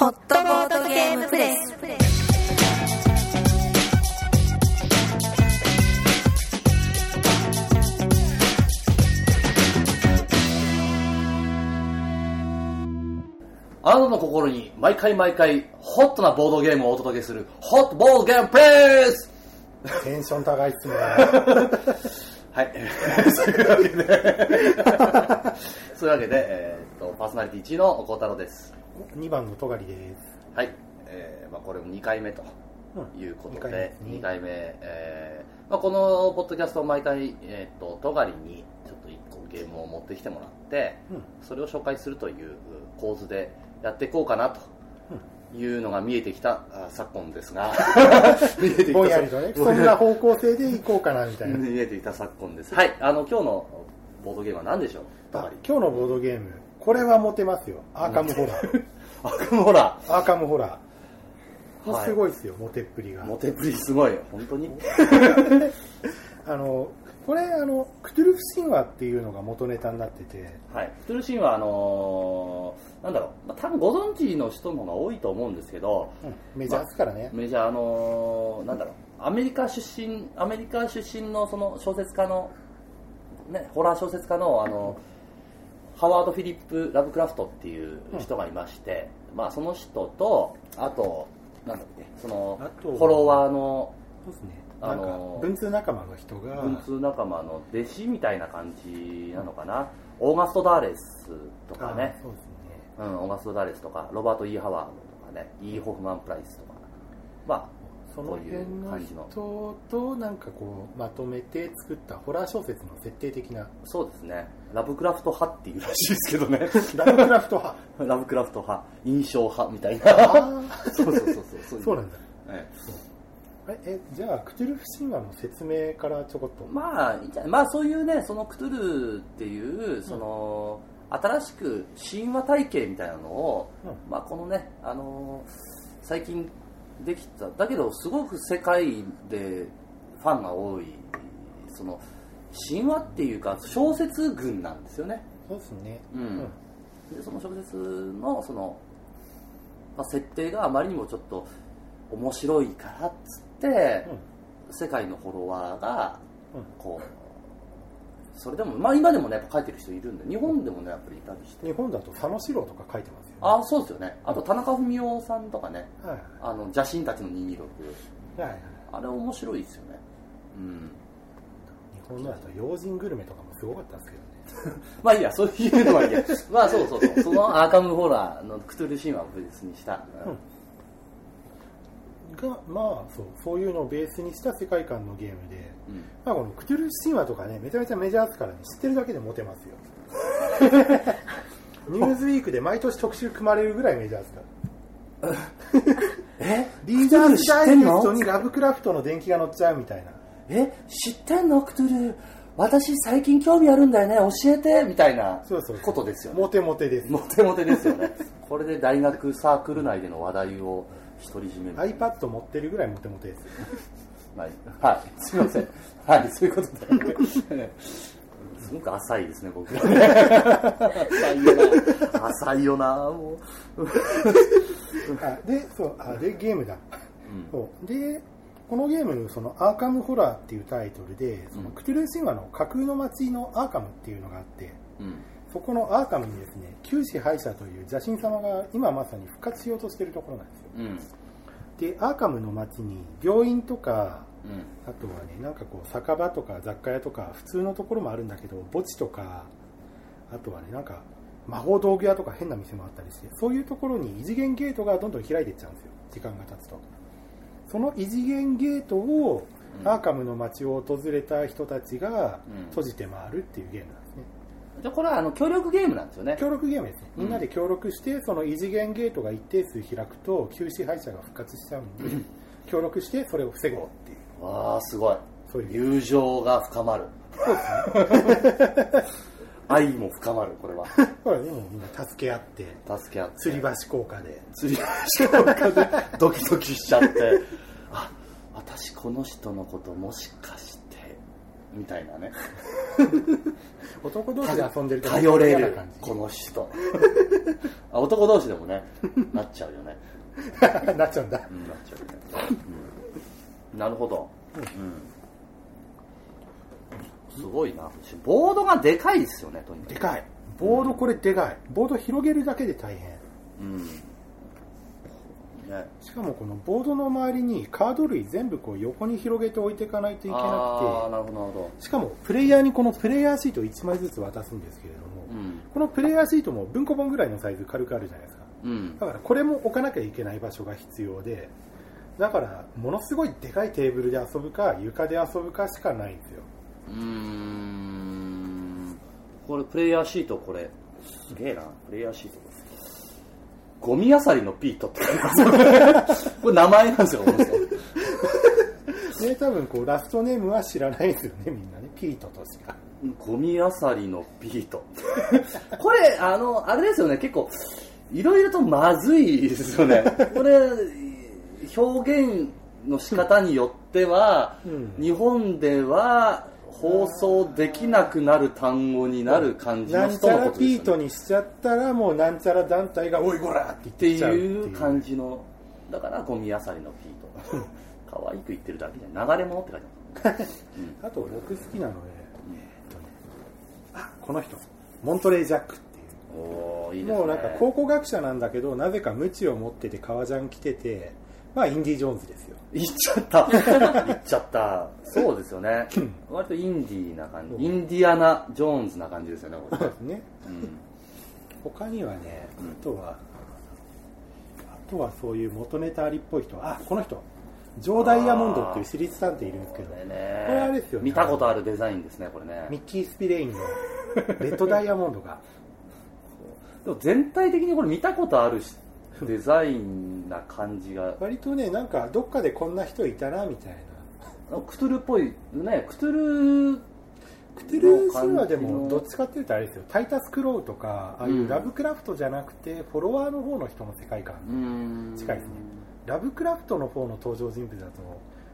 ホットボードゲームプレスあなたの心に毎回毎回ホットなボードゲームをお届けするホットボードゲームプレイステンション高いっすね。はい。そういうわけで、そういうわけで、えーっと、パーソナリティ1位の孝太郎です。2番のトガリです。はい。えーまあ、これも2回目とうんいうことでです、ね2回目、えーまあ、このポッドキャストを毎回、えーっと、トガリにちょっと1個ゲームを持ってきてもらって、うんそれを紹介するという構図でやっていこうかなと。いうのが見えてきたあ昨今ですが 見えてきたぼんやりとね、そんな方向性でいこうかなみたいな。見えてきた昨今です。はい、あの今日のボードゲームは何でしょう？あ今日のボードゲーム、これはモテますよ。アーカムホラー。あ、ほら、アーカムホラー。はいすごいですよ、モテっぷりが。モテプリすごい、本当に。あの、これ、あの、クトゥルフ神話っていうのが元ネタになってて、はい、クトゥルシンはあのーなんだろう、まあ、多分ご存知の人の方が多いと思うんですけど、メジャーですからね。メジャーあのーなんだろう、アメリカ出身、アメリカ出身のその小説家のね、ホラー小説家のあのハワード・フィリップ・ラブクラフトっていう人がいまして、まあその人とあとなんだっけそのフォロワーのそうですね。あの、文通仲間の人が、文通仲間の弟子みたいな感じなのかな、オーガスト・ダーレスとかね。あそうですね。うん、オーガスト・ダーレスとかロバート・イー・ハワードとかね。イー・ホフマン・プライスとか。まあその辺の人となんかこうまとめて作ったホラー小説の設定的な。そうですね。ラブクラフト派っていうらしいですけどね。ラブクラフト派。ラブクラフト派。印象派みたいあな。あそうそうそうそう。そうなんだ。ええ。えじゃあクトゥルフ神話の説明からちょこっと。えまあまあそういうねそのクトゥルっていうその、新しく神話体系みたいなのを、うまあこのねあの最近できた。だけどすごく世界でファンが多いその神話っていうか小説群なんですよね。そうですね。うん。でその小説のその、まあ、設定があまりにもちょっと面白いからっつって、世界のフォロワーがうん。こうそれでも、まあ、今でもねやっぱ書いてる人いるんで日本でもねやっぱりいたりして。日本だと佐野史郎とか書いてますあそうですよね。あと田中文夫さんとかね。はい。あの邪神たちの226はいはい。あれ面白いですよね。うん。日本のだと用心グルメとかもすごかったんですけどね。まあいいやそういうのはいいや。まあそうそうそう。そのアーカムホラーのクトゥル神話を別にした、うん。がまあそうそういうのをベースにした世界観のゲームで、うん。まあ、このクトゥルフ神話とかねめちゃめちゃメジャーですからね知ってるだけでモテますよ ニューズウィークで毎年特集組まれるぐらいメジャーですか？らえ？リーダーズダイジェストにラブクラフトの電気が乗っちゃうみたいな。え？知ってんの？クトゥル私最近興味あるんだよね。教えてみたいなそうそう。ことですよね。モテモテです。モテモテですよね。これで大学サークル内での話題を独り占め。る iPad 持ってるぐらいモテモテですよ。はい、はい、すみません。はい、そういうことで。すごく浅いですね、僕はね。浅いよな。浅いよな、もう。あでそうあでゲームだ、そうでこのゲームそのアーカムホラーっていうタイトルでそのうんクトゥルフ神話の架空の街のアーカムっていうのがあってうん。そこのアーカムにですね旧支配者という邪神様が今まさに復活しようとしているところなんですようん。でアーカムの街に病院とかうん。あとはねなんかこう酒場とか雑貨屋とか普通のところもあるんだけど墓地とかあとはねなんか魔法道具屋とか変な店もあったりしてそういうところに異次元ゲートがどんどん開いていっちゃうんですよ。時間が経つと。その異次元ゲートをうん。アーカムの街を訪れた人たちがうん。閉じて回るっていうゲームなんですね。じゃあこれはあの協力ゲームなんですよね。協力ゲームですね。うん。みんなで協力してその異次元ゲートが一定数開くと旧支配者が復活しちゃうんで協力してそれを防ごうっていうわあ、すごい。友情が深まる。愛も深まる、これは。これでもみんな助け合って助け合って。吊り橋効果で。釣り橋効果でドキドキしちゃって。あ私この人のこともしかしてみたいなね。男同士で遊んでると頼れるこの人。あ男同士でもねなっちゃうよね。じ なっちゃうんだ。うんなっちゃうよね、うん、なるほど。うん。すごいな。ボードがでかいですよねとにかく。でかい。ボードこれでかい。ボード広げるだけで大変。うん。ね。しかもこのボードの周りにカード類全部こう横に広げて置いていかないといけなくなるほどなるほてしかもプレイヤーにこのプレイヤーシートを1枚ずつ渡すんですけれども、どうん。このプレイヤーシートも文庫本ぐらいのサイズ軽くあるじゃないですか。うん。だからこれも置かなきゃいけない場所が必要でだからものすごいでかいテーブルで遊ぶか床で遊ぶかしかないんですよ。うーん。これプレイヤーシートこれすげえな。プレイヤーシートゴミあさりのピートって書いてます。これ名前なんですよね多分こうラストネームは知らないですよねみんなねピートとしか。ゴミあさりのピート。これあのあれですよね。結構いろいろとまずいですよね。これ表現の仕方によっては、うん。日本では放送できなくなる単語になる感じなんちの人のゃらピーことですよねトにしちゃったらもうなんちゃら団体が「おいこら!」ってって言っちゃうっていいうう感じの。だからゴミあさりのピート。可愛く言ってるだけじゃ流れ物って書いてある。あと僕好きなので、えーっとね、あこの人。モントレー・ジャックっていう。おおいいね。もうなんか考古学者なんだけどなぜか無知を持ってて革ジャン着ててまあインディ・ジョーンズですよ。言っちゃった。言っちゃった。そうですよね。割とインディーな感じ。インディアナ・ジョーンズな感じですよねこれ、ですね。うん。他にはねうん。あとはあとはそういう元ネタありっぽい人。あこの人。ジョー・ダイヤモンドっていう私立探偵いるんですけど。これね。これあれですよね。見たことあるデザインですねこれね。ミッキー・スピレインの。レッドダイヤモンドが。でも全体的にこれ見たことあるし デザインな感じが。割とねなんかどっかでこんな人いたなみたいな。クトゥルっぽいねクトゥルクトゥルフはでもどっちかっていうとあれですよ。タイタス・クロウとかああいうラブクラフトじゃなくてフォロワーの方の人の世界観うん近いですね。ラブクラフトの方の登場人物だと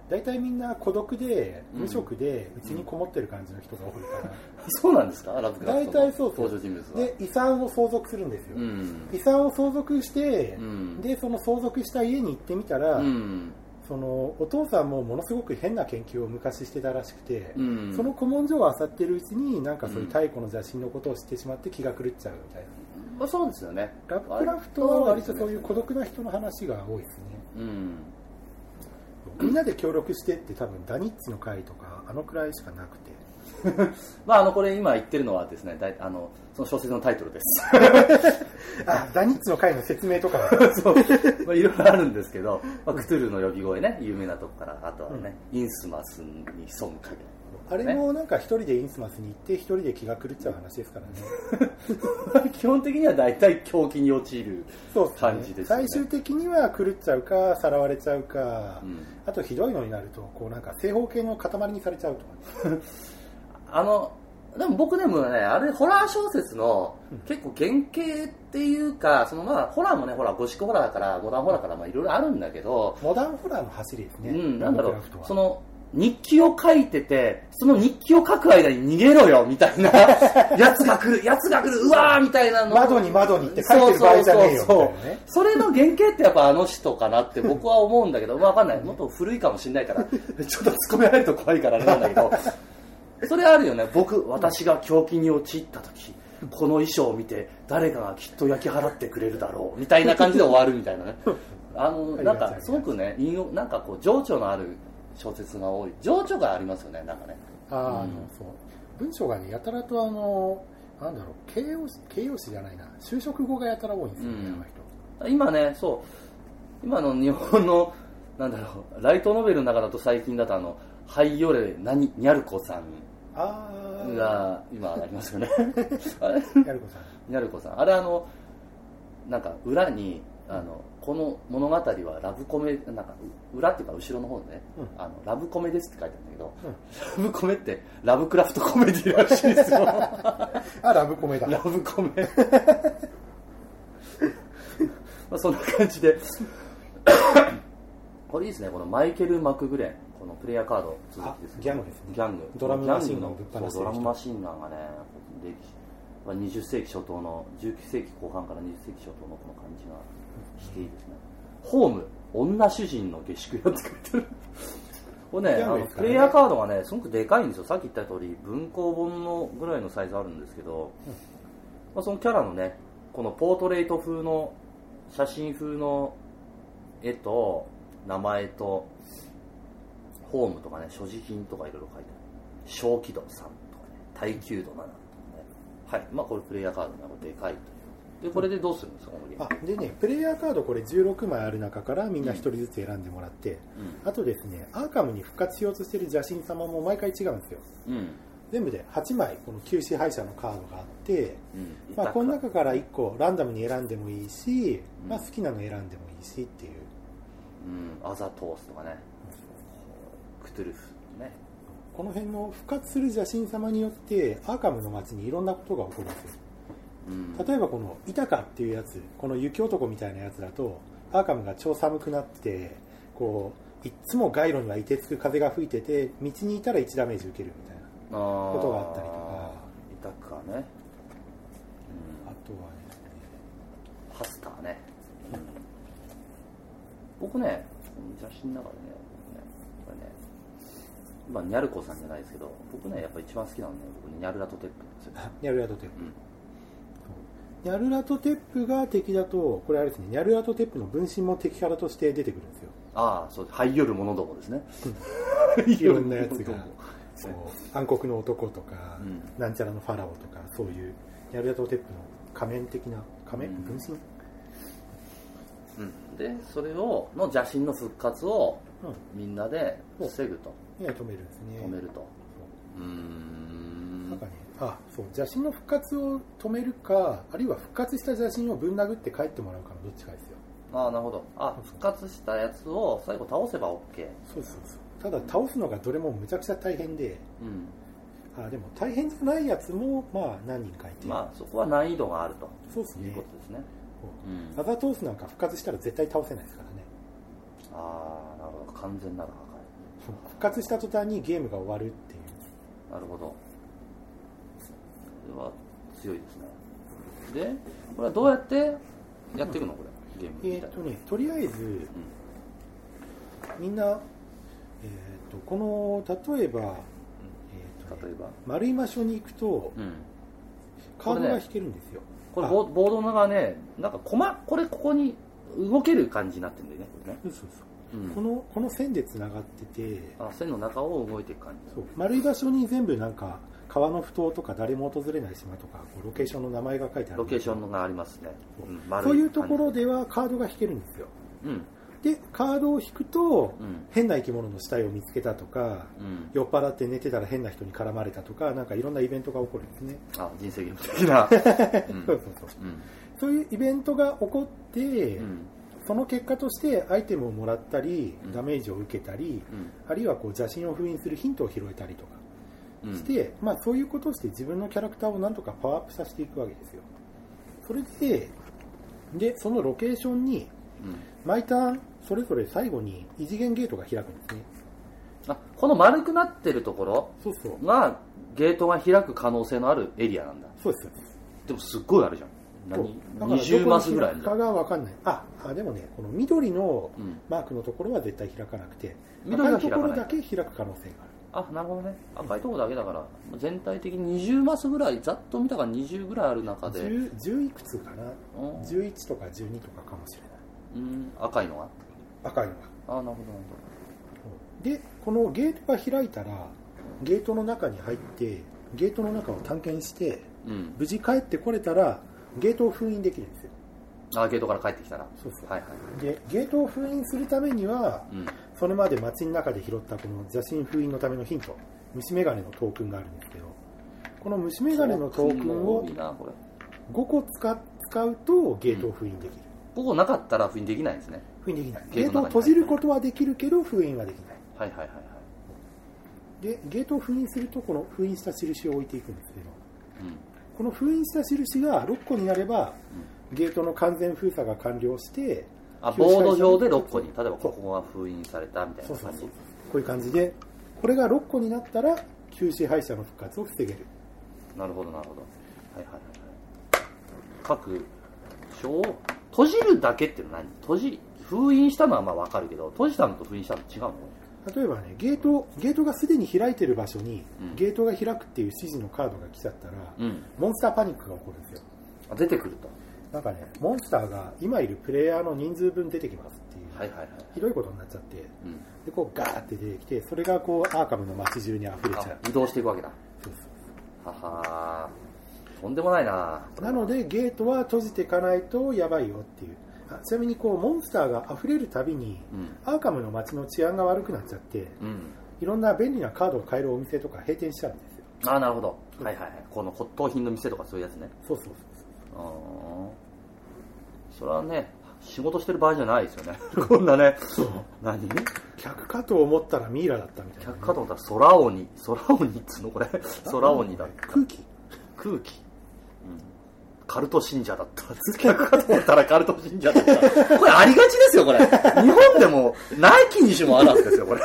大体みんな孤独でうん。無職でうちにこもってる感じの人が多いから、そうなんですか？ラブクラフ大トの体そうそう。登場人物は。で遺産を相続するんですよ、うん。遺産を相続して、うん。でその相続した家に行ってみたら、うん。そのお父さんもものすごく変な研究を昔してたらしくて、うん。その古文書を漁ってるうちになんかそういう太古の邪神のことを知ってしまって気が狂っちゃうみたいな。まあ、そうですよね。ラブクラフトは割とそういう孤独な人の話が多いですね。うんみんなで協力してって多分ダニッチの会とかあのくらいしかなくて。まああのこれ今言ってるのはですねだいあのその小説のタイトルです。あダニッチの会の説明とか そう。まあいろいろあるんですけど、まあ、クトゥルの呼び声ね有名なとこからあとはね、インスマスに潜む影あれもなんか一人でインスマスに行って一人で気が狂っちゃう話ですからね。基本的には大体狂気に陥るそうっす感じですよね。最終的には狂っちゃうかさらわれちゃうか、うん。あとひどいのになるとこうなんか正方形の塊にされちゃうとか あのでも僕でもねあれホラー小説の結構原型っていうかそのまあホラーもねほらゴシックホラーからモダンホラーからまあいろいろあるんだけど、モダンホラーの走りですね、うん、なんだろう。その日記を書いててその日記を書く間に逃げろよみたいな。やつが来るやつが来るうわーみたいなの。窓に窓にって書いてる場合じゃねえよそうそうそう。それの原型ってやっぱあの人かなって僕は思うんだけど、わかんない。もっと古いかもしれないから、ちょっと突っ込められると怖いからあれなんだけど、それあるよね。僕、私が狂気に陥った時、この衣装を見て誰かがきっと焼き払ってくれるだろう、みたいな感じで終わるみたいなね。あの、なんか、すごくね、なんかこう、情緒のある小説が多い。情緒がありますよね、なんかね。あうん。そう。文章がねやたらとあのなんだろう形容詞形容詞じゃないな。就職語がやたら多いんですよね、うん。今ね、そう、今の日本の、なんだろう、ライトノベルの中だと最近だとあの、ハイヨレナニニャルコさん。ああが今ありますよね。あれやるこさん。ニャルコさん。あれあの、なんか裏に、あの、この物語はラブコメ、なんか裏っていうか後ろの方でね、うん。あのラブコメですって書いてあるんだけど、うん。ラブコメってラブクラフトコメディらしいですよ。あラブコメだ。ラブコメ。まあそんな感じで。これいいですね。このマイケル・マクグレンこのプレイヤーカード続きですあギャングですね。ギャング。ドラムマシンガンギぶっ放してる人ャングのドラムマシンガンがねでまあ20世紀初頭の19世紀後半から20世紀初頭のこの感じがしていいですね。ホーム女主人の下宿屋って書いてる。これねあのプレイヤーカードがねすごくでかいんですよ。さっき言った通り文庫本のぐらいのサイズあるんですけど、まあ、そのキャラのねこのポートレート風の写真風の絵と名前とホームとかね所持金とかいろいろ書いてある。小気度3とかね耐久度7とかね。はい。まあこれプレイヤーカードなんかでかいとでこれでどうするんですかこのゲーム。あでねプレイヤーカードこれ16枚ある中からみんな1人ずつ選んでもらって、あとですねアーカムに復活しようとしてる邪神様も毎回違うんですよ。うん。うん全部で8枚この旧支配者のカードがあって、うん。まあ、この中から1個ランダムに選んでもいいし、うん。まあ、好きなの選んでもいいしっていう。うん。アザトースとかね。クトゥルフね。この辺の復活する邪神様によってアーカムの街にいろんなことが起こるんですよ。うん例えばこのイタカっていうやつこの雪男みたいなやつだとアーカムが超寒くなってこういっつも街路には凍てつく風が吹いてて道にいたら1ダメージ受けるみたいな。こことがあったりとか。痛くかね、あとはねハスターね、僕ね写真の中でねこれね今ニャルコさんじゃないですけど僕ねやっぱ一番好きなのね僕ねニャルラトテップなんですよ、ニャルラトテップ うんニャルラトテップが敵だとこれあれですねニャルラトテップの分身も敵キャラとして出てくるんですよ。ああそうハイヨルモノどもですね。いろんなやつが。そう。暗黒の男とか、うん。なんちゃらのファラオとかそういうニャルラトテップの仮面的な仮面、うん。分身、うん、でそれをの邪神の復活をうみんなで防ぐと。ん、いや止めるんですね。止めると。そう。ん。なんかね、あそう。邪神の復活を止めるかあるいは復活した邪神をぶん殴って帰ってもらうかのどっちかですよ。ああなるほど。あ復活したやつを最後倒せば OK そうそうそう。ただ倒すのがどれもむちゃくちゃ大変で。うん。あでも大変じゃないやつもまあ何人かいて、まあそこは難易度があると。そうですね。いうことですね。う。ん。アザトースなんか復活したら絶対倒せないですからね。ああなるほど。完全なる破復活した途端にゲームが終わるっていう。壊なるほどは強いですね。でこれはどうやってやっていくの？これゲームえっとねとりあえずみんな、えーっとこの例えば、えーっとね例えば？丸い場所に行くとうん。カードが引けるんですよ、これあ。ボボードの中ねなんかコマこれここに動ける感じになってるんだよねこれね、そうそうそううん。このこの線でつながってて。あ線の中を動いていく感じ。そう。丸い場所に全部なんか川の埠頭とか誰も訪れない島とかこうロケーションの名前が書いてある。ロケーションがありますね、そう。うん丸そういうところ感ではカードが引けるんですよ。じうん。でカードを引くと、うん。変な生き物の死体を見つけたとかうん。酔っ払って寝てたら変な人に絡まれたとかなんかいろんなイベントが起こるんですね、あ人生ゲーム的な、うんそうそう。そううん。そういうイベントが起こって、うんその結果としてアイテムをもらったりうん。ダメージを受けたり、うん。あるいはこう邪神を封印するヒントを拾えたりとかうん。して、まあ、そういうことをして自分のキャラクターをなんとかパワーアップさせていくわけですよ。それででそのロケーションにうん。毎ターンそれぞれ最後に異次元ゲートが開くんですね。あこの丸くなってるところそうそう。がゲートが開く可能性のあるエリアなんだ。そうです。でもすっごいあるじゃん何だから20マスぐらいかが分かんない。ああでもねこの緑のうん。マークのところは絶対開かなくて緑は開かない赤いところだけ開く可能性がある。あなるほどね。赤いところだけだから全体的に20マスぐらいざっと見たから20ぐらいある中で。10, 10いくつかな？うん。11とか12とかかもしれない。うん赤いのが赤いのがあなるほどなるでこのゲートが開いたらゲートの中に入ってゲートの中を探検してほどうん。無事帰ってこれたらゲートを封印できるんですよ。あゲートから帰ってきたら。そうそう。はいはいでゲートを封印するためにはうん。それまで街の中で拾ったこの邪神封印のためのヒント。虫眼鏡のトークンがあるんですけど。この虫眼鏡のトークンを多いなこれ。5個使っ使うとゲートを封印できる、ここなかったら封印できないんですね。封印できない。ゲートを閉じることはできるけど封印はできない。はいはいはいはい。でゲートを封印するとこの封印した印を置いていくんですけど。うんこの封印した印が6個になればゲートの完全封鎖が完了してあボード上で6個に。例えばここが封印されたみたいな感じ。こういう感じでこれが6個になったら旧支配者の復活を防げる。なるほどなるほど。はいはいはいはい。各章を閉じるだけっていうのは何？閉じ封印したのはまあ分かるけど閉じたのと封印したの違うの？例えばねゲートゲートがすでに開いてる場所に、うん。ゲートが開くっていう指示のカードが来ちゃったら、うん。モンスターパニックが起こるんですよ。あ出てくると。なんかねモンスターが今いるプレイヤーの人数分出てきますっていう、はいはいはい。ひどいことになっちゃってうん。でこうガーって出てきてそれがこうアーカムの街中に溢れちゃう。あ移動していくわけだ。そうそははー。とんでもないな。うなのでゲートは閉じていかないとやばいよっていう。あちなみにこうモンスターが溢れるたびにうん。アーカムの街の治安が悪くなっちゃってうん。いろんな便利なカードを買えるお店とか閉店しちゃうんですよ。あなるほど。はいはいはい。この骨董品の店とかそういうやつね。そうそうそうあー。それはね仕事してる場合じゃないですよね。こんなね。何？客かと思ったらミイラだったみたいな、客かと思ったら空鬼。空鬼っつうのこれ。空鬼だった。空気。空気、うん、カルト信者だった。客かと思ったらカルト信者だった。これありがちですよこれ。日本でもない気にしもあらずですよこれ。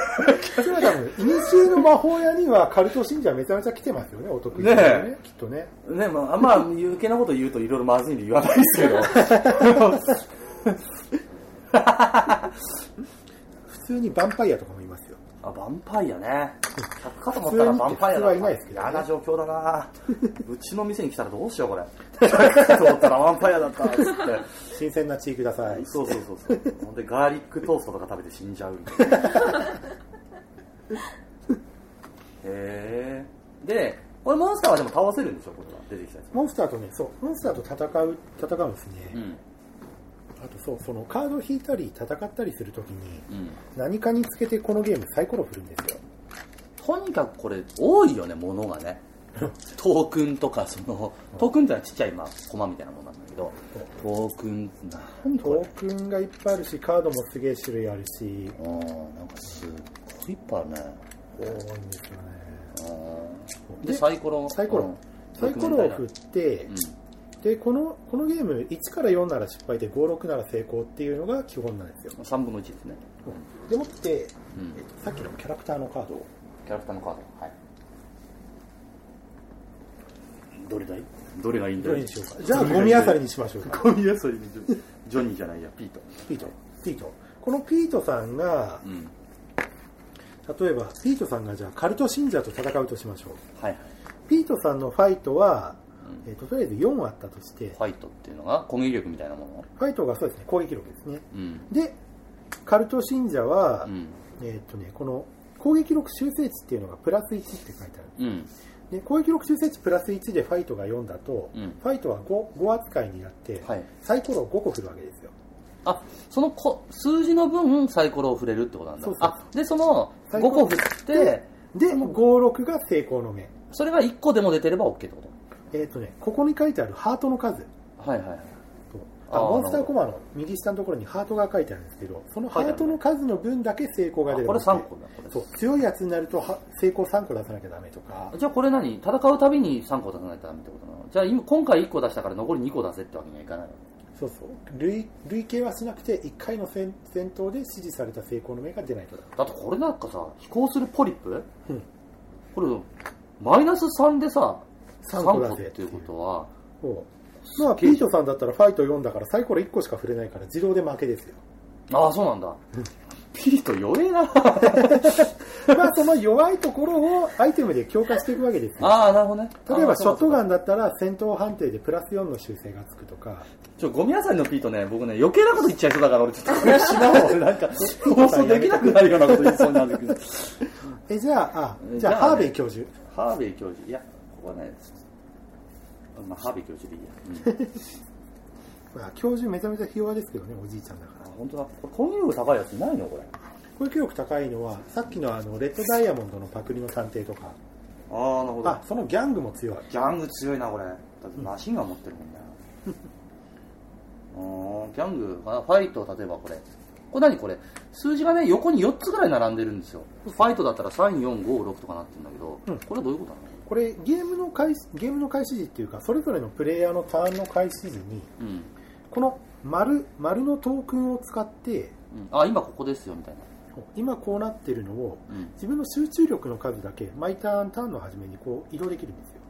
それは多分、イニシエの魔法屋にはカルト信者めちゃめちゃ来てますよね、お得意ねえ。きっとね。ねまあ、あんま余計なこと言うといろいろまずいんで言わないですけど 普通にヴァンパイアとかもいますよ。あヴァンパイアね。客かと思ったらヴァンパイアだ普通はいないですけどね。嫌な状況だな。うちの店に来たらどうしようこれ。客かと思ったらヴァンパイアだったっつって。新鮮な血ください。そうそうそうそう。ほんでガーリックトーストとか食べて死んじゃう。みたいなへえでこれモンスターはでも倒せるんでしょこれは。出てきたやつ。モンスターとね、そう、モンスターと戦う、戦うんですね。うんあとそう、そのカードを引いたり戦ったりするときに、うん。何かにつけてこのゲームサイコロ振るんですよ。とにかくこれ多いよねものがね。トークンとかそのトークンってのはちっちゃいまあコマみたいなものなんだけど。トークン何こトれークンがいっぱいあるし、カードもすげえ種類あるし、あーなんかすっごいいっぱいあるね。多いんですよね。ででサイコロ？サイコロ。うん。サイコロを振って、うんでこのこのゲーム1から4なら失敗で56なら成功っていうのが基本なんですよ。3分の1ですね。でもって、うん。えっと、さっきのキャラクターのカードを。キャラクターのカード。はい。どれだい？どれがいいんだどれにしようか。じゃあゴミあさりにしましょうか。ゴミあさりにジョニーじゃないや。ピート。ピート。ピート。このピートさんがうん。例えばピートさんがじゃあカルト信者と戦うとしましょう。はいはい。ピートさんのファイトは、うえっととりあえず4あったとしてファイトっていうのが攻撃力みたいなもの？ファイトがそうですね攻撃力ですね。うん。でカルト信者は、うん。えっとねこの攻撃力修正値っていうのがプラス1って書いてあるうん。で攻撃力修正値プラス1でファイトが4だと、うん。ファイトは 5, 5扱いになって、はい。サイコロを5個振るわけですよ。あそのこ数字の分サイコロを振れるってことなんだ。そうあでその5サイコロ個振ってでで56が成功の目。それが1個でも出てれば OK ってこえっ、とねここに書いてあるハートの数。とはいはいはい。とあモンスターコマの右下のところにハートが書いてあるんですけどそのハートの数の分だけ成功が出るあこれ3個だ。これ。そう強いやつになるとは成功3個出さなきゃダメとか。じゃあこれ何戦うたびに3個出さないとダメってことなの？じゃあ今今回1個出したから残り2個出せってわけにはいかないの？そうそう。累累計はしなくて1回の戦戦闘で指示された成功の目が出ないとダメだってこれなんかさ飛行するポリップ？うん。これマイナス3でさ3 3個個出せっていうことはまあピートさんだったらファイト4だからサイコロ1個しか振れないから自動で負けですよ。ああそうなんだ。ピリと弱えな。まあその弱いところをアイテムで強化していくわけですよ。ああなるほどね。例えばショットガンンだったら戦闘判定でプラス4の修正がつくとか。ちょゴミ屋さんのピートね僕ね余計なこと言っちゃいそうだから俺ちょっと。悔しいな俺なんか放送できなくなるようなこと言いそうになるけど えじゃああじゃあハーベイ教授。ハーベイ教授。いやここはねまあハーベイ教授でいいや、うん。まあ教授めちゃめちゃひ弱ですけどねおじいちゃんだから。あ本当だ。これ攻撃力高いやついないのこれ。攻撃力高いのはさっきのあのレッドダイヤモンドのパクリの探偵とか。ああなるほあそのギャングも強い。ギャング強いなこれ。だってマシンガン持ってるもんね。あーギャングかなファイト例えばこれ。これ何これ？数字がね横に4つぐらい並んでるんですよ。ファイトだったら3456とかなってるんだけど、うん。これはどういうことなの？これゲームの開始ゲームの開始時っていうかそれぞれのプレイヤーのターンの開始時にうん。この丸丸のトークンを使ってうん。あ今ここですよみたいな。今こうなってるのをうん。自分の集中力の数だけ毎ターンターンの初めにこう移動できるんですよ。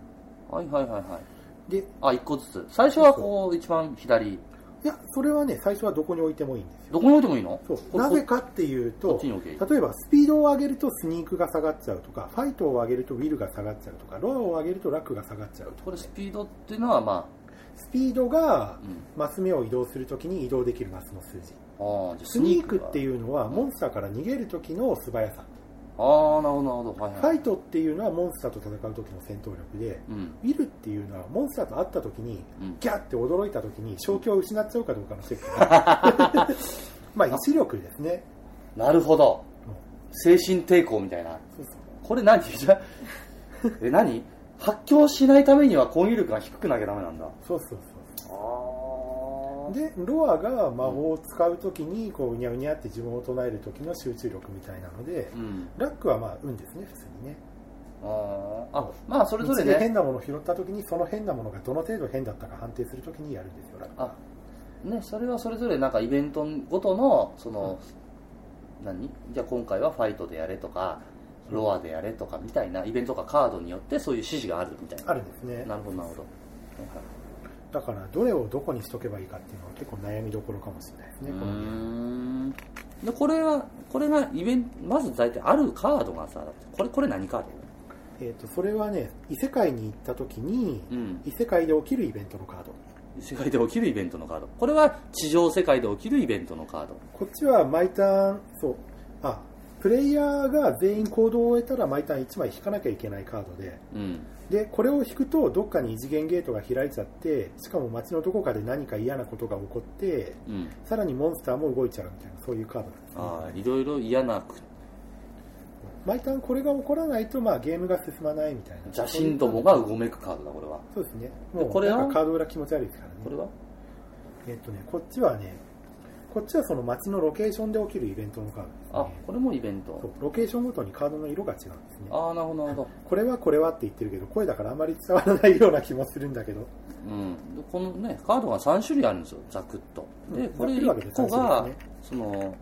はいはいはいはい。であ一個ずつ。最初はこう一番左いやそれはね最初はどこに置いてもいいんですよ。どこに置いてもいいの？そう。こなぜかっていうこと例えばスピードを上げるとスニークが下がっちゃうとかファイトを上げるとウィルが下がっちゃうとかロアを上げるとラックが下がっちゃうとか。これスピードっていうのはまスピードがあ、うん、マス目を移動するときに移動できるマスの数字。あーじゃあスニークってういうのはモンスターから逃げる時の素早さああなるほどなるほど。はいはい。ファイトっていうのはモンスターと戦う時の戦闘力でうん。ウィルっていうのはモンスターと会った時にうん。ギャーって驚いた時に正気を失っちゃうかどうかのチェック まあ意志力ですね。なるほど。うん。精神抵抗みたいな。そうそう。これ何？じゃあえ何？発狂しないためには攻撃力が低くなきゃダメなんだ。そうそうそうあでロアが魔法を使う時にこううにゃうにゃって自分を唱える時の集中力みたいなのでうん。ラックはまあ運ですね普通にね。あーあまあそれぞれ道で変ねなものを拾った時にその変なものがどの程度変だったか判定する時にやるんですよラックあねそれはそれぞれなんかイベントごとのその、何？じゃあ今回はファイトでやれとかロアでやれとかみたいなイベントかカードによってそういう指示があるみたいな。あるんですね。なるほどなるほど、だからどれをどこにしとけばいいかっていうのは結構悩みどころかもしれないですねこのゲームんでこれはこれがイベントまず大体あるカードがさこれこれ何カード？えー、とそれはね異世界に行った時にうん。異世界で起きるイベントのカード。世界で起きるイベントのカード。これは地上世界で起きるイベントのカード。こっちは毎ターンそう。あプレイヤーが全員行動を終えたら毎ターン1枚引かなきゃいけないカードでうんでこれを引くとどっかに異次元ゲートが開いちゃってしかも街のどこかで何か嫌なことが起こってうん。さらにモンスターも動いちゃうみたいなそういうカードなんですね。ああいろいろ嫌な毎ターンこれが起こらないと、まあ、ゲームが進まないみたいな。邪神どもがうごめくカードだこれは。そうですね。もうこれは？カード裏気持ち悪いですからね。これは？えっとねこっちはねこっちはその街のロケーションで起きるイベントのカードですね。あこれもイベント。ロケーションごとにカードの色が違うんですね。ああなるほどなるほど。これはこれはって言ってるけど声だからあんまり伝わらないような気もするんだけど。うん、でこのねカードが3種類あるんですよざくっと。でうん。これざっくり分けて1個が、その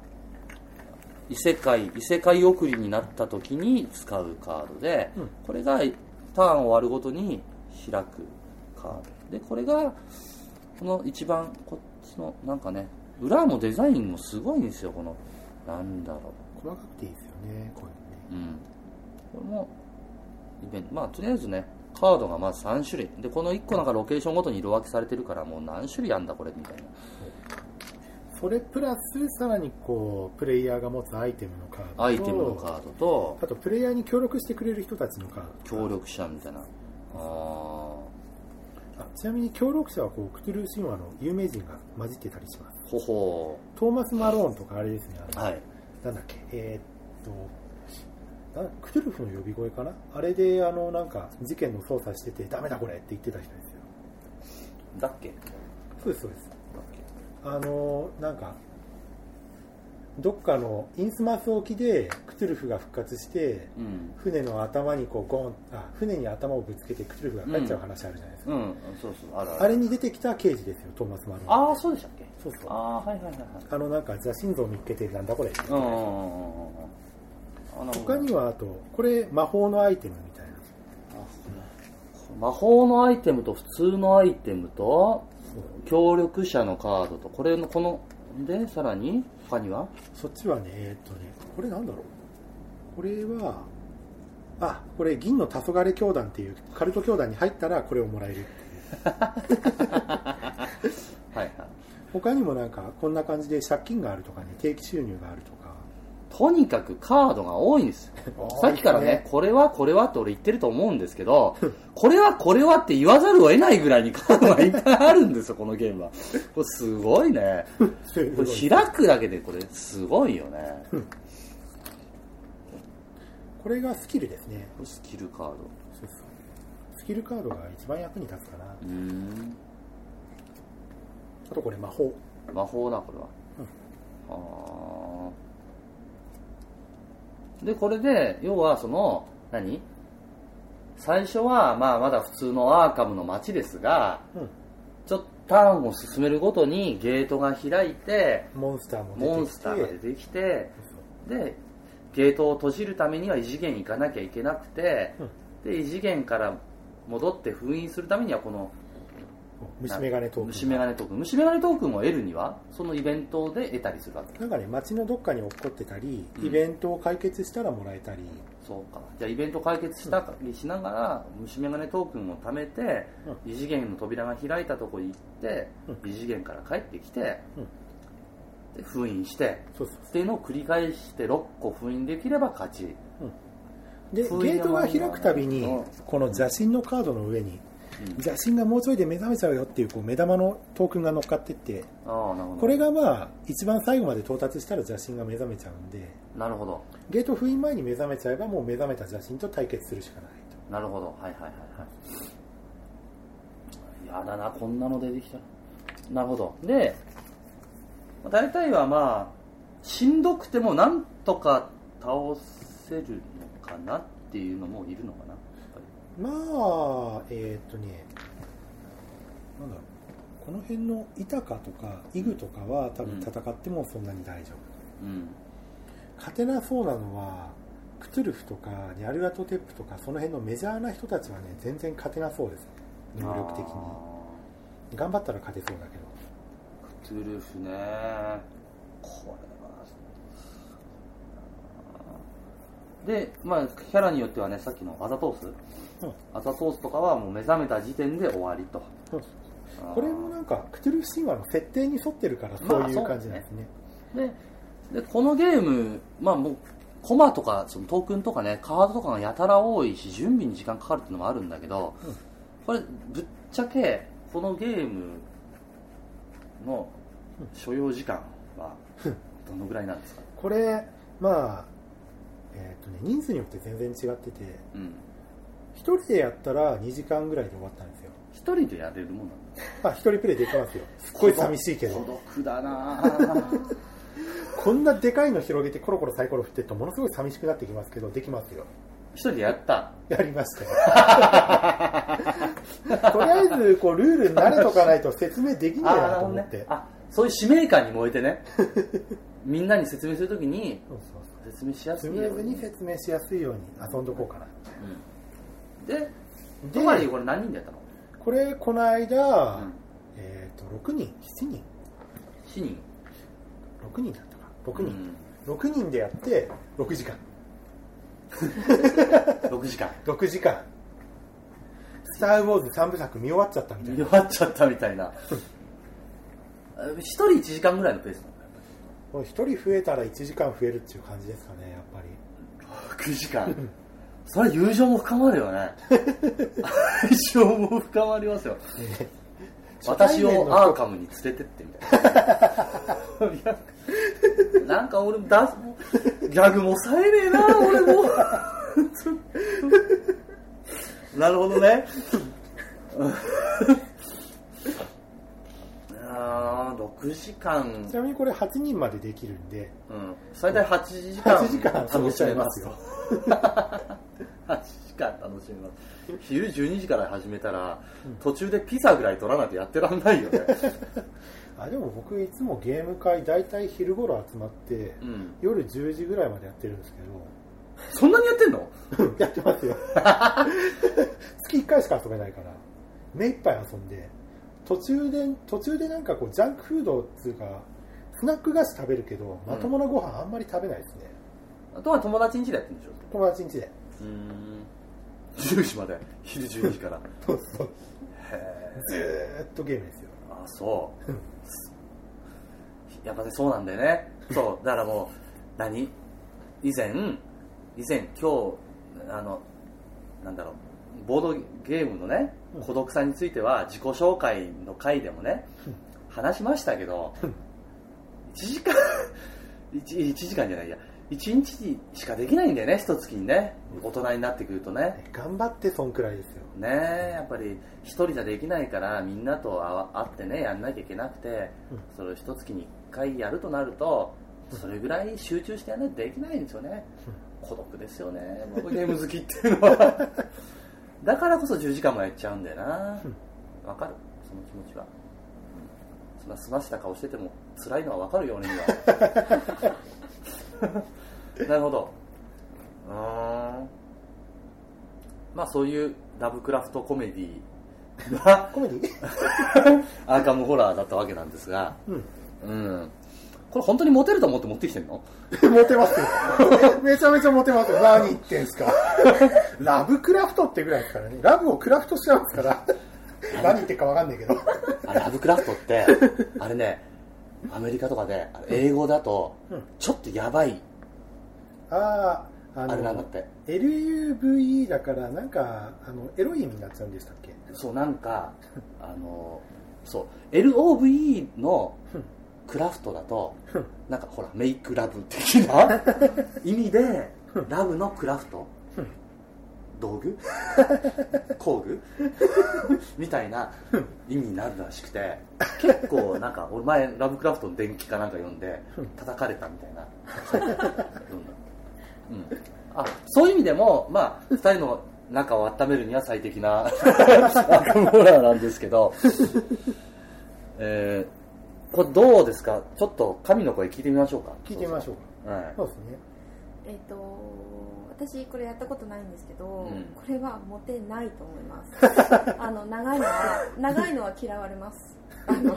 異世界異世界送りになった時に使うカードで、うん。これがターンを割るごとに開くカード。でこれがこの一番こっちのなんかね裏もデザインもすごいんですよこのなんだろ細かくていいですよねこういうのね。う、うん、これもイベントまあとりあえずねカードがまず3種類。でこの1個なんかロケーションごとに色分けされてるからもう何種類あんだこれみたいな。それプラスさらにこうプレイヤーが持つアイテムのカードとアイテムのカードとあとプレイヤーに協力してくれる人たちのカード協力者みたいな。ああちなみに協力者はこうクトゥルー神話の有名人が混じってたりします。ーほほトーマス・マローンとかあれですねあのはい。なんだっけ？えーっとなクトゥルフの呼び声かな？あれであのなんか事件の捜査しててダメだこれって言ってた人ですよ。だっけ？そうですそうです。あのなんかどっかのインスマス沖でクトゥルフが復活してけうん。船の頭にこうゴンあ船に頭をぶつけてクトゥルフが帰っちゃう話あるじゃないですか、うん。そうそうあるある。あれに出てきた刑事ですよトーマス・マローン。ああそうでしたっけ？そうそう。ああはいはいはいはい。あのなんか邪神像を見っけてなんだこれ。ってうん他にはあとこれ魔法のアイテムみたいな。魔法のアイテムと普通のアイテムと協力者のカードとこれのこのでさらに他には？そっちはねえーっとねこれなんだろう。これはあこれ銀の黄昏教団っていうカルト教団に入ったらこれをもらえるっていう。はいはい他にもなんかこんな感じで借金があるとかね定期収入があるとかとにかくカードが多いんですよ さっきからね、これはこれはって俺言ってると思うんですけど、これはこれはって言わざるを得ないぐらいにカードがいっぱいあるんですよ、このゲームは。これすごいね。開くだけでこれすごいよね。これがスキルですねスキルカード。スキルカードが一番役に立つかなうーん。あとこれ魔法。魔法だ、これは。あー。で、これで、要はその、何？最初は、まあ、まだ普通のアーカムの街ですが、うん。ちょっターンを進めるごとにゲートが開いてモンスターも出てきて。モンスターが出てきてでゲートを閉じるためには異次元行かなきゃいけなくて、で異次元から戻って封印するためにはこの虫眼鏡トークン虫眼鏡トークン。虫眼鏡トークンを得るにはそのイベントで得たりするわけ。なんかね街のどっかに落っこってたり、うん。イベントを解決したらもらえたり。そうか。じゃあイベント解決したりしながら虫眼鏡トークンを貯めて、異次元の扉が開いたとこに行って、異次元から帰ってきて、うん。で封印してっていうのを繰り返して6個封印できれば勝ち。でゲートが開くたびにうん。この邪神のカードの上にうん。邪神がもうちょいで目覚めちゃうよっていうこう目玉のトークンが乗っかってって。これがまあ一番最後まで到達したら邪神が目覚めちゃうんで。なるほど。ゲート封印前に目覚めちゃえばもう目覚めた邪神と対決するしかないと。なるほど。はいはいはいはい。やだなこんなの出てきたなるほど。でまあ大体はまあしんどくてもなんとか倒せるのかなっていうのもいるのかなまあえーっとねなんだろうこの辺のイタカとかイグとかは多分戦ってもそんなに大丈夫、うん。勝てなそうなのはクトゥルフとかニャルラトテップとかその辺のメジャーな人たちはね全然勝てなそうです。ね能力的に。あ頑張ったら勝てそうだけど。ークトゥルフねこれはでまあキャラによってはねさっきのアザトース？うん。アザトースとかはもう目覚めた時点で終わりと。そうそう。これもなんかクトゥルフ神話の設定に沿ってるからそういう感じなんですね,、ででこのゲームまあもうコマとかそのトークンとかねカードとかがやたら多いし準備に時間かかるっていうのもあるんだけど、うん。これぶっちゃけこのゲームの所要時間はどのぐらいなんですか、これまあえーっとね人数によって全然違っててうん、1人でやったら2時間ぐらいで終わったんですよ。一人でやれるもんなんだあ1人プレイできますよ。すっごい寂しいけ孤ど独だなぁ。こんなでかいの広げてコロコロサイコロ振ってるとものすごい寂しくなってきますけどできますよ。一人でやった？やりましたよ。とりあえずこうルールに慣れとかないと説明できないなと思って、あそういう使命感に燃えてね。みんなに説明するときにそうそう説明しやすスいように。ムーズに説明しやすいように遊んどこうかな。うん。ででつまりこれ何人でやったの？これこの間、うん。えっ、と6人。7人。7人。6人だったか。6人、うん。6人でやって6時間。6時間。6時間。スター・ウォーズ3部作見終わっちゃったみたいな。見終わっちゃったみたいな。1人1時間ぐらいのペースなの？もう1人増えたら1時間増えるっていう感じですかねやっぱり。6時間。それは友情も深まるよね。愛情も深まりますよ。私をアーカムに連れてってみたいな。なんか俺もだギャグもさえねえな俺も。なるほどねあー6時間。ちなみにこれ8人までできるんでうん、最大8時間8時間楽しめますよ。8 時間楽しめます。昼12時から始めたら、途中でピザぐらい取らないとやってらんないよね。あでも僕いつもゲーム会大体昼頃集まって、うん。夜10時ぐらいまでやってるんですけそんなにやってんの？ど やってますよ。月1回しか遊べないから目いっぱい遊んで途中で途中でなんかこうジャンクフードっていうかスナック菓子食べるけどまともなご飯あんまり食べないですね、あとは友達ん家でやってるんでしょ？友達ん家で。うーん。10時まで。昼12時から。そうそう。へずーっとゲームですよ。あそう。やっぱねそうなんだよね。そう。だからもう何？以前以前今日あのなんだろうボードゲームのねうん。孤独さについては自己紹介の回でもね話しましたけどうん1時間 1, 時間じゃないや。1日しかできないんだよね一月にね。大人になってくるとね。頑張ってそんくらいですよ。ねえやっぱり一人じゃできないからみんなと会ってねやんなきゃいけなくて、うん。それを一月に1回やるとなるとそれぐらい集中してやらないとできないんですよね、孤独ですよね。ボードゲーム好きっていうのはだからこそ10時間もやっちゃうんだよな。わかる？その気持ちは。そんな済ました顔してても辛いのは分かるよ俺には。なるほど。うーん。まあそういうラブクラフトコメディがコメディ？アーカムホラーだったわけなんですが。うん。うんこれ本当にモテると思って持ってきてんの？モテますよ。めちゃめちゃモテますよ。何言ってんすか？ラブクラフトってぐらいですからね。ラブをクラフトしちゃうんですから。何言ってるかわかんないけど。あラブクラフトってあれねアメリカとかで英語だとうんちょっとやばいああ、ああれなんだっの、て LUVE だから、なんか、あの、エロい意味になっちゃうんでしたっけ？そうなんかあのそう LOVE のうんクラフトだとうん。なんかほらメイクラブ的な 意味でラブのクラフト。うん。道具？工具？みたいな意味になるらしくて結構なんか俺前ラブクラフトの電気かなんか読んでうん。叩かれたみたいな。うん、あそういう意味でもまあ2人の仲を温めるには最適なアカムホラーなんですけど。えーこれどうですか？ちょっと神の声聞いてみましょうか。聞いてみましょうか。はい。そうですね。えっ、と私これやったことないんですけど、うん。これはモテないと思います。あの長いのは長いのは嫌われます。あの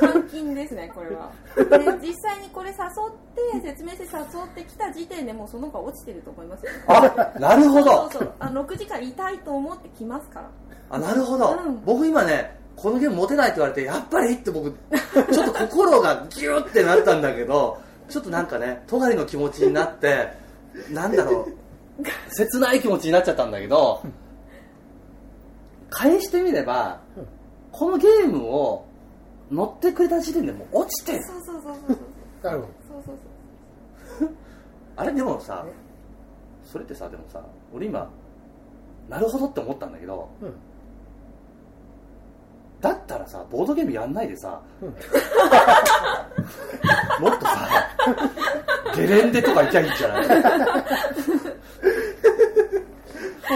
監禁ですねこれは。で実際にこれ誘って説明して誘ってきた時点でもうその子は落ちてると思いますよ。あなるほど。そうそう。あ6時間いたいと思ってきますから。あなるほど、うん。僕今ねこのゲームモテないって言われてやっぱりって僕ちょっと心がギューってなったんだけどちょっとなんかね尖りの気持ちになってなんだろう切ない気持ちになっちゃったんだけど返してみればうんこのゲームを乗ってくれた時点でもう落ちてるそうそうそうそうそうなるほど。そうそうそうあれでもさそれってさでもさ俺今なるほどって思ったんだけどうん。だったらさボードゲームやんないでさうん。もっとさゲレンデとか行きゃいいんじゃない？そう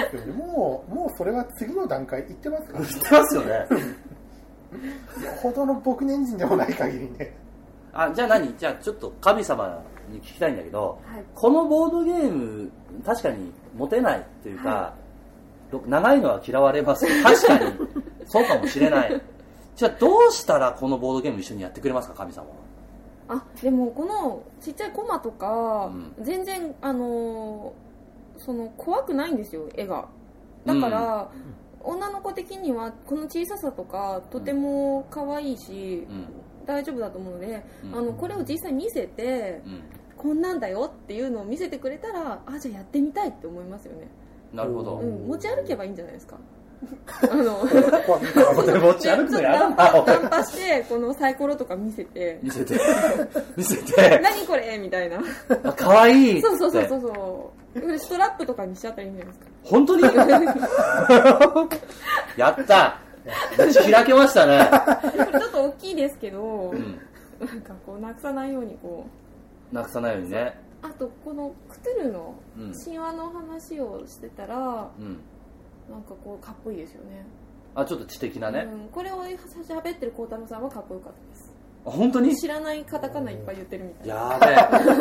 ですよね。もう、もうそれは次の段階行ってますから。言ってますよねよほどの僕のエンジンでもない限りね。あじゃあ何？じゃあちょっと神様に聞きたいんだけど、はいこのボードゲーム確かにモテないというか、はろ長いのは嫌われます確かにそうかもしれない。じゃあどうしたらこのボードゲーム一緒にやってくれますか神様は？あでもこのちっちゃいコマとか、う全然あのーその怖くないんですよ絵が。だから、女の子的にはこの小ささとかとても可愛いし、うん。大丈夫だと思うので、うん。あのこれを実際見せて、うん。こんなんだよっていうのを見せてくれたらあじゃあやってみたいって思いますよね、なるほど、うん、持ち歩けばいいんじゃないですかあの持ち歩くのやだ。なナンパナンパしてこのサイコロとか見せて見せて見せて何これみたいなあ可愛いっつってそうそうそうそうそうストラップとかにしちゃったらいいんじゃないですか本当にやった道開けましたね、これちょっと大きいですけど、うん、なんかこうなくさないようにこうなくさないようにねあとこのクトゥルのうん神話の話をしてたら、うんなんかこうかっこいいですよね。あちょっと知的なね、うん、これを喋ってる孝太郎さんはかっこよかったです。あ本当に？知らないカタカナいっぱい言ってるみたいな。やべ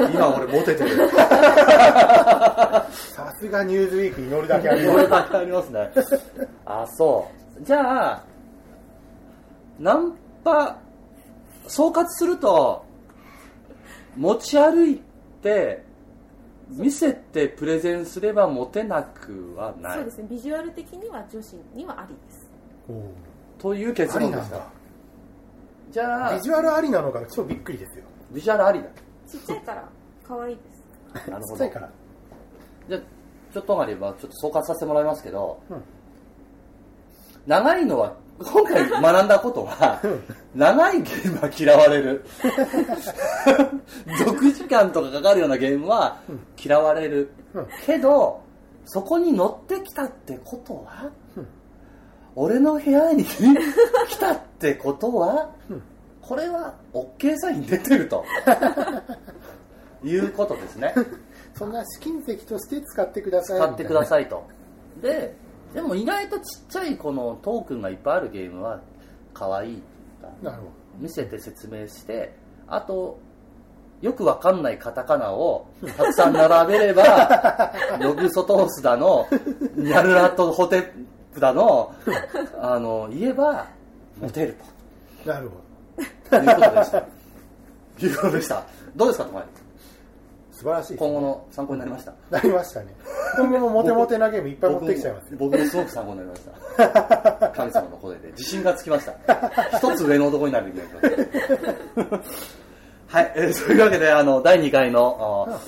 え。今俺モテてる。さすがニューズウィークに乗るだけあります。だけありますね。あそう。じゃあナンパ総括すると持ち歩いて見せてプレゼンすればモテなくはない。そうですね。ビジュアル的には女子にはありです。という結論でした。じゃあビジュアルありなのが超びっくりですよ。ビジュアルありちっちゃいから可愛いです。だなるほど。ちっちゃいから。じゃあちょっとがりはちょっと総括させてもらいますけど、うん。長いのは今回学んだことは長いゲームは嫌われる。6時間とかかかるようなゲームは嫌われる、うん。けどそこに乗ってきたってことは、うん。俺の部屋に来たってことは、うん。これは OK サイン出てると。いうことですね。そんな試金石として使ってください。使ってくだい。さいと。ででも意外とちっちゃいこのトークンがいっぱいあるゲームは可愛いなるほう見せて説明してあとよくわかんないカタカナをたくさん並べれば ログソトースだのニャルラとホテップだのあの言えばモテるなるほということでした。いうことでした。どうですか友ど素晴らしいね。今後の参考になりました？なりましたね今後もモテモテなゲームいっぱい持ってきちゃいます。よ僕もすごく参考になりました。神様の声で。自信がつきました。一つ上の男になるべきだ はい、えー、そういうわけであの第2回の、あ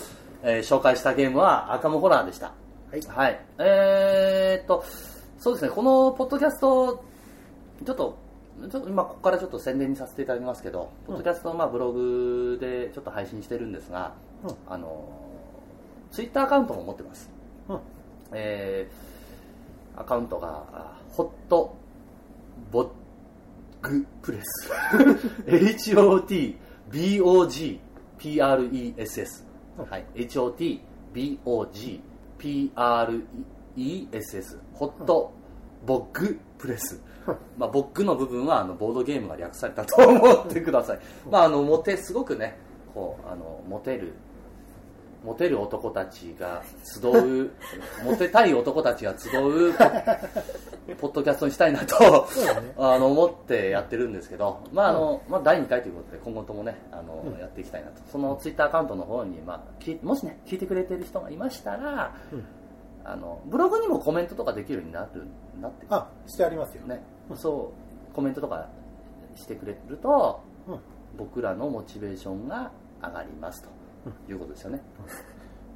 えー紹介したゲームはアカムホラーでした。はい。はい。えー、っとそうですね。このポッドキャストちょっとちょっと今ここからちょっと宣伝にさせていただきますけど、ポッドキャストまあブログでちょっと配信してるんですが、うん。あのツイッターアカウントも持ってますうん。えーアカウントがあホットボッグプレス。HOTBOGPRESS はい。HOTBOGPRESS ホットボッグプレス。まあ、ボッグの部分はあのボードゲームが略されたと思ってください。まあ、あの、モテ、すごくね、こう、あの、モテる、モテる男たちが集う、モテたい男たちが集うポ ッ、ドキャストにしたいなと、だね。あの、思ってやってるんですけど、まあ、あの、まあ、第2回ということで、今後ともね、あの、うん。やっていきたいなと。そのツイッターアカウントの方に、まあ、きもしね、聞いてくれてる人がいましたら、うん。あの、ブログにもコメントとかできるようになる、なってる。あしてありますよ。ね、そうコメントとかしてくれるとうん。僕らのモチベーションが上がりますと いうことですよね、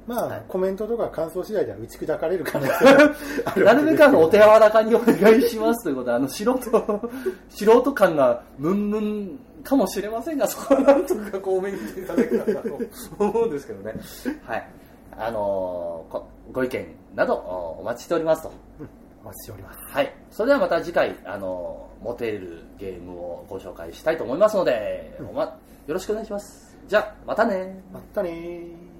まあ、はい。コメントとか感想次第では打ち砕かれる可能性が あるなるべくあのお手柔らかにお願いしますということであの素人素人感がムンムンかもしれませんがそこはなんとかこうめに見ていただけたらと思うんですけどね。はい。あのーこご意見などおお待ちしておりますと。お待ちしております。はい。それではまた次回、あの、モテるゲームをご紹介したいと思いますので、おま、よろしくお願いします。じゃあ、またね。またね